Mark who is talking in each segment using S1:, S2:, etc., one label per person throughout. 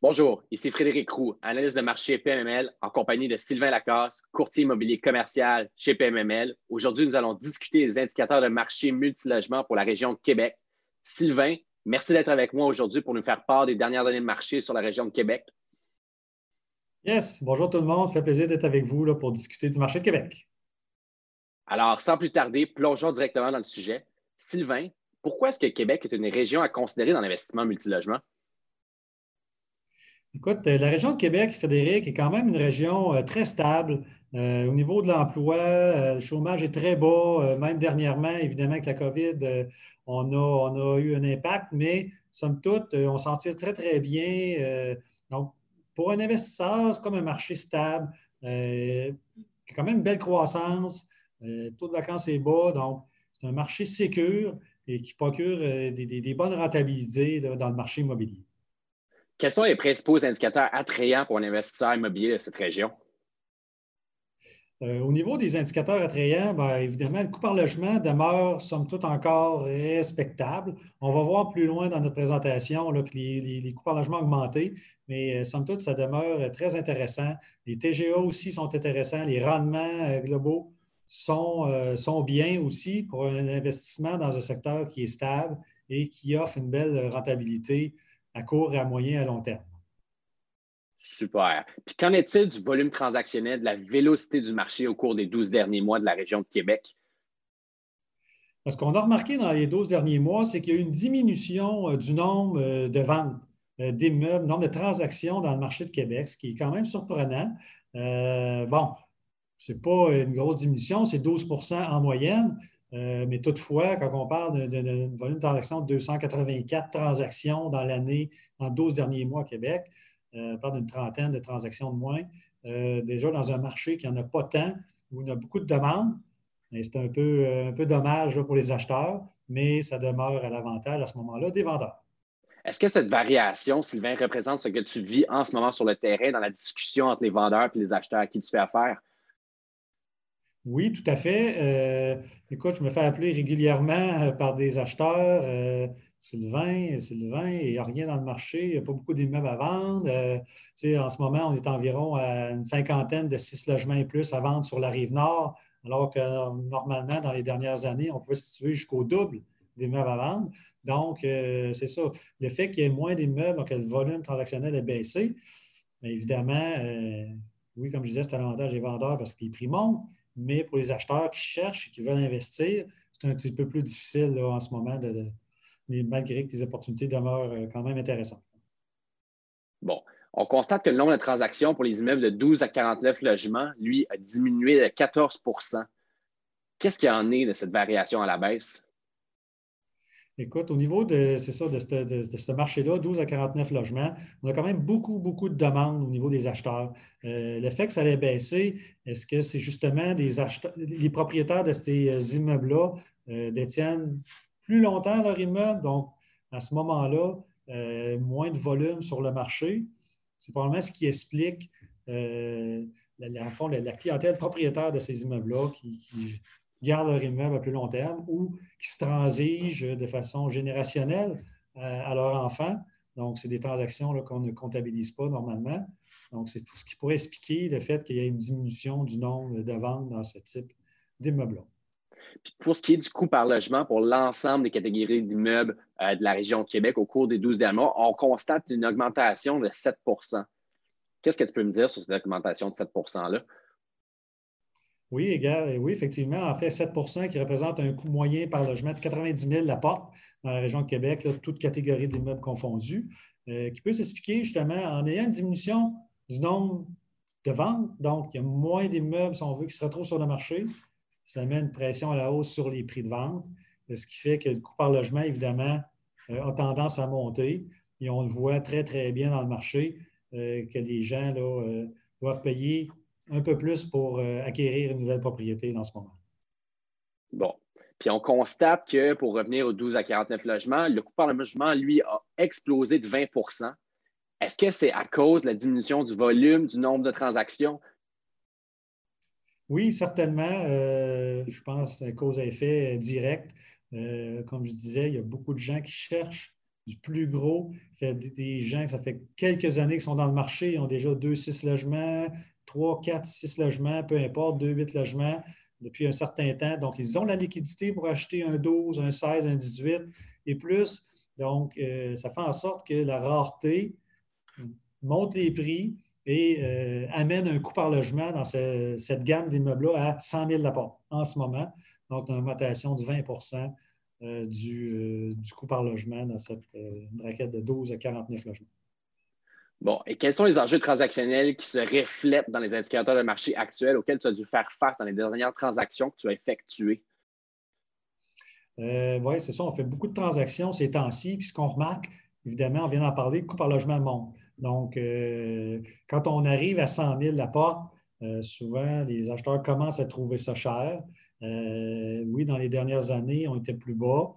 S1: Bonjour, ici Frédéric Roux, analyste de marché PMML en compagnie de Sylvain Lacasse, courtier immobilier commercial chez PMML. Aujourd'hui, nous allons discuter des indicateurs de marché multilogement pour la région de Québec. Sylvain, merci d'être avec moi aujourd'hui pour nous faire part des dernières données de marché sur la région de Québec.
S2: Yes, bonjour tout le monde. Ça fait plaisir d'être avec vous là, pour discuter du marché de Québec.
S1: Alors, sans plus tarder, plongeons directement dans le sujet. Sylvain, pourquoi est-ce que Québec est une région à considérer dans l'investissement multilogement?
S2: Écoute, euh, la région de Québec, Frédéric, est quand même une région euh, très stable. Euh, au niveau de l'emploi, le chômage est très bas. même dernièrement, évidemment, avec la COVID, on, a, eu un impact, mais somme toute, on s'en tire très, très bien. donc, pour un investisseur, c'est comme un marché stable. il y a quand même une belle croissance. le taux de vacances est bas. Donc, c'est un marché sécur et qui procure des bonnes rentabilités dans le marché immobilier.
S1: Quels sont les principaux indicateurs attrayants pour un investisseur immobilier de cette région?
S2: Euh, au niveau des indicateurs attrayants, bien, évidemment, le coût par logement demeure, somme toute, encore respectable. On va voir plus loin dans notre présentation que les, coûts par logement ont augmenté, mais euh, somme toute, ça demeure très intéressant. Les TGA aussi sont intéressants. Les rendements euh, globaux sont, sont bien aussi pour un investissement dans un secteur qui est stable et qui offre une belle rentabilité à court, à moyen, à long terme.
S1: Super. Puis qu'en est-il du volume transactionnel, de la vélocité du marché au cours des 12 derniers mois de la région de Québec?
S2: Ce qu'on a remarqué dans les 12 derniers mois, c'est qu'il y a eu une diminution euh, du nombre euh, de ventes euh, d'immeubles, nombre de transactions dans le marché de Québec, ce qui est quand même surprenant. bon, ce n'est pas une grosse diminution, c'est 12% en moyenne, euh, mais toutefois, quand on parle d'un volume de transactions de 284 transactions dans l'année, dans 12 derniers mois à Québec, euh, on parle d'une trentaine de transactions de moins. Euh, déjà dans un marché qui n'en a pas tant, où il y a beaucoup de demandes, c'est un peu, un peu dommage pour les acheteurs, mais ça demeure à l'avantage à ce moment-là des vendeurs.
S1: Est-ce que cette variation, Sylvain, représente ce que tu vis en ce moment sur le terrain dans la discussion entre les vendeurs et les acheteurs à qui tu fais affaire?
S2: Oui, tout à fait. Euh, écoute, je me fais appeler régulièrement euh, par des acheteurs. Euh, Sylvain, Sylvain, il n'y a rien dans le marché, il n'y a pas beaucoup d'immeubles à vendre. en ce moment, on est environ à une cinquantaine de six logements et plus à vendre sur la rive nord, alors que normalement, dans les dernières années, on pouvait se situer jusqu'au double d'immeubles à vendre. Donc, c'est ça. Le fait qu'il y ait moins d'immeubles, donc le volume transactionnel est baissé, évidemment, oui, comme je disais, c'est à l'avantage des vendeurs parce que les prix montent. Mais pour les acheteurs qui cherchent et qui veulent investir, c'est un petit peu plus difficile en ce moment, mais malgré que les opportunités demeurent euh, quand même intéressantes.
S1: Bon, on constate que le nombre de transactions pour les immeubles de 12 à 49 logements, lui, a diminué de 14% Qu'est-ce qu'il y en est de cette variation à la baisse?
S2: Écoute, au niveau de, ça, de, ce marché-là, 12 à 49 logements, on a quand même beaucoup, beaucoup de demandes au niveau des acheteurs. Euh, le fait que ça allait baisser, est-ce que c'est justement des acheteurs, les propriétaires de ces euh, immeubles-là euh, détiennent plus longtemps leur immeuble, donc à ce moment-là, moins de volume sur le marché? C'est probablement ce qui explique la, clientèle propriétaire de ces immeubles-là qui gardent leur immeuble à plus long terme ou qui se transigent de façon générationnelle euh, à leurs enfants. Donc, c'est des transactions qu'on ne comptabilise pas normalement. Donc, c'est tout ce qui pourrait expliquer le fait qu'il y ait une diminution du nombre de ventes dans ce type d'immeubles-là.
S1: Pour ce qui est du coût par logement pour l'ensemble des catégories d'immeubles euh, de la région de Québec au cours des 12 derniers mois, on constate une augmentation de 7% Qu'est-ce que tu peux me dire sur cette augmentation de 7 %-là?
S2: Oui, oui, effectivement. En fait, 7% qui représente un coût moyen par logement de 90 000 la porte dans la région de Québec, toute catégorie d'immeubles confondus, euh, qui peut s'expliquer justement en ayant une diminution du nombre de ventes. Donc, il y a moins d'immeubles, si on veut, qui se retrouvent sur le marché. Ça met une pression à la hausse sur les prix de vente, ce qui fait que le coût par logement, évidemment, euh, a tendance à monter. Et on le voit très, très bien dans le marché euh, que les gens doivent payer un peu plus pour euh, acquérir une nouvelle propriété dans ce moment.
S1: Bon. Puis on constate que pour revenir aux 12 à 49 logements, le coût par logement, lui, a explosé de 20% Est-ce que c'est à cause de la diminution du volume, du nombre de transactions?
S2: Oui, certainement. Euh, je pense c'est cause à effet direct. Euh, comme je disais, il y a beaucoup de gens qui cherchent du plus gros. Fait des gens, ça fait quelques années qu'ils sont dans le marché, ils ont déjà deux, six logements, trois, quatre, six logements, peu importe, deux, huit logements depuis un certain temps. Donc, ils ont la liquidité pour acheter un 12, un 16, un 18 et plus. Donc, euh, ça fait en sorte que la rareté monte les prix et euh, amène un coût par logement dans cette gamme d'immeubles-là à 100 000 l'apport en ce moment. Donc, une augmentation de 20 euh, du, du, coût par logement dans cette braquette de 12 à 49 logements.
S1: Bon, et quels sont les enjeux transactionnels qui se reflètent dans les indicateurs de marché actuels auxquels tu as dû faire face dans les dernières transactions que tu as effectuées?
S2: Euh, oui, c'est ça. On fait beaucoup de transactions ces temps-ci. Puis ce qu'on remarque, évidemment, on vient d'en parler, le coût par logement monte. Donc, euh, quand on arrive à 100 000 la porte, euh, souvent, les acheteurs commencent à trouver ça cher. oui, dans les dernières années, on était plus bas.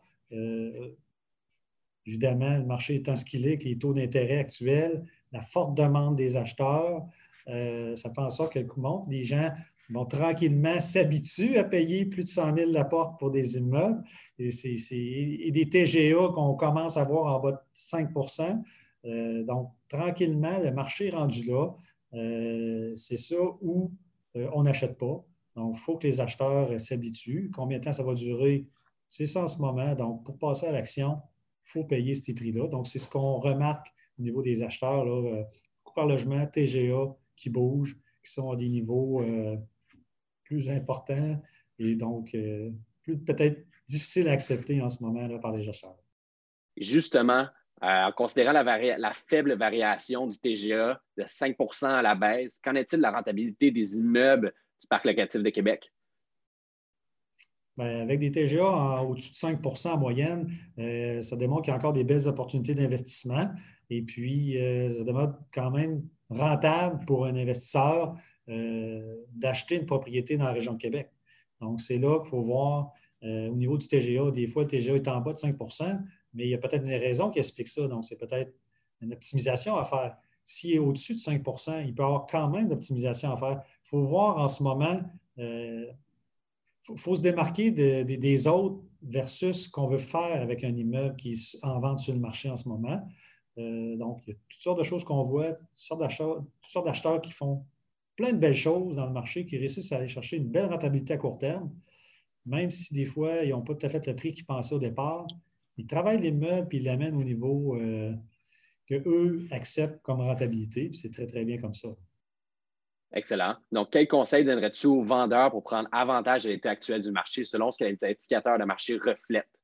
S2: évidemment, le marché étant ce qu'il est, les taux d'intérêt actuels, la forte demande des acheteurs. Euh, ça fait en sorte que le coût monte. Les gens vont tranquillement s'habituer à payer plus de 100 000 la porte pour des immeubles. Et, des TGA qu'on commence à voir en bas de 5% euh, Donc, tranquillement, le marché est rendu là. Euh, c'est ça où on n'achète pas. Donc, il faut que les acheteurs s'habituent. Combien de temps ça va durer? C'est ça en ce moment. Donc, pour passer à l'action, il faut payer ces prix-là. Donc, c'est ce qu'on remarque au niveau des acheteurs, là, euh, coût par logement, TGA qui bougent, qui sont à des niveaux euh, plus importants et donc euh, peut-être difficiles à accepter en ce moment là, par les acheteurs.
S1: Justement, en considérant la, la, faible variation du TGA de 5% à la baisse, qu'en est-il de la rentabilité des immeubles du parc locatif de Québec?
S2: Ben, avec des TGA au-dessus de 5% en moyenne, ça démontre qu'il y a encore des belles opportunités d'investissement. Et puis, euh, ça demande quand même rentable pour un investisseur euh, d'acheter une propriété dans la région de Québec. Donc, c'est là qu'il faut voir euh, au niveau du TGA. Des fois, le TGA est en bas de 5% mais il y a peut-être une raison qui explique ça. Donc, c'est peut-être une optimisation à faire. S'il est au-dessus de 5% il peut y avoir quand même une optimisation à faire. Il faut voir en ce moment, il faut, se démarquer des autres versus ce qu'on veut faire avec un immeuble qui est en vente sur le marché en ce moment. Euh, donc, il y a toutes sortes de choses qu'on voit, toutes sortes d'acheteurs qui font plein de belles choses dans le marché, qui réussissent à aller chercher une belle rentabilité à court terme, même si des fois, ils n'ont pas tout à fait le prix qu'ils pensaient au départ. Ils travaillent les meubles et ils l'amènent au niveau euh, qu'eux acceptent comme rentabilité. C'est très, très bien comme ça.
S1: Excellent. Donc, quel conseil donnerais-tu aux vendeurs pour prendre avantage de l'état actuel du marché selon ce que les indicateurs de marché reflètent?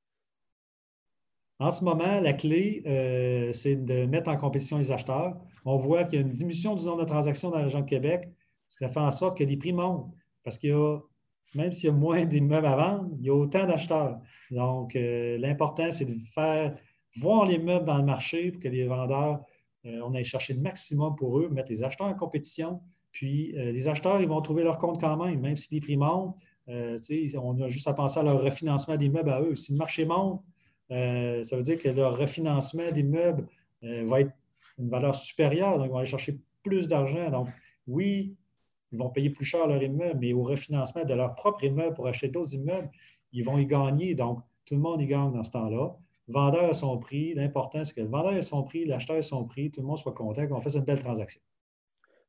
S2: En ce moment, la clé, euh, c'est de mettre en compétition les acheteurs. On voit qu'il y a une diminution du nombre de transactions dans la de Québec, ce qui fait en sorte que les prix montent. Parce qu'il y a, même s'il y a moins d'immeubles à vendre, il y a autant d'acheteurs. Donc, euh, l'important, c'est de faire voir les meubles dans le marché pour que les vendeurs, euh, on aille chercher le maximum pour eux, mettre les acheteurs en compétition. Puis, les acheteurs, ils vont trouver leur compte quand même, même si les prix montent. on a juste à penser à leur refinancement des meubles à eux. Si le marché monte, euh, ça veut dire que leur refinancement d'immeubles euh, va être une valeur supérieure, donc ils vont aller chercher plus d'argent. Donc, oui, ils vont payer plus cher leur immeuble, mais au refinancement de leur propre immeuble pour acheter d'autres immeubles, ils vont y gagner. Donc, tout le monde y gagne dans ce temps-là. Vendeur a son prix. L'important, c'est que le vendeur ait son prix, l'acheteur ait son prix, tout le monde soit content, qu'on fasse une belle transaction.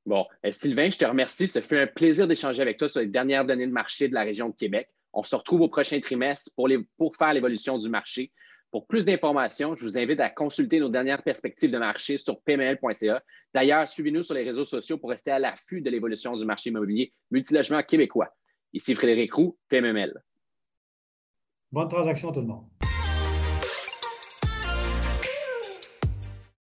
S1: Bon, euh, Sylvain, je te remercie. Ça fait un plaisir d'échanger avec toi sur les dernières données de marché de la région de Québec. On se retrouve au prochain trimestre pour, pour faire l'évolution du marché. Pour plus d'informations, je vous invite à consulter nos dernières perspectives de marché sur pml.ca. D'ailleurs, suivez-nous sur les réseaux sociaux pour rester à l'affût de l'évolution du marché immobilier multilogement québécois. Ici Frédéric Roux, PMML.
S2: Bonne transaction tout le monde.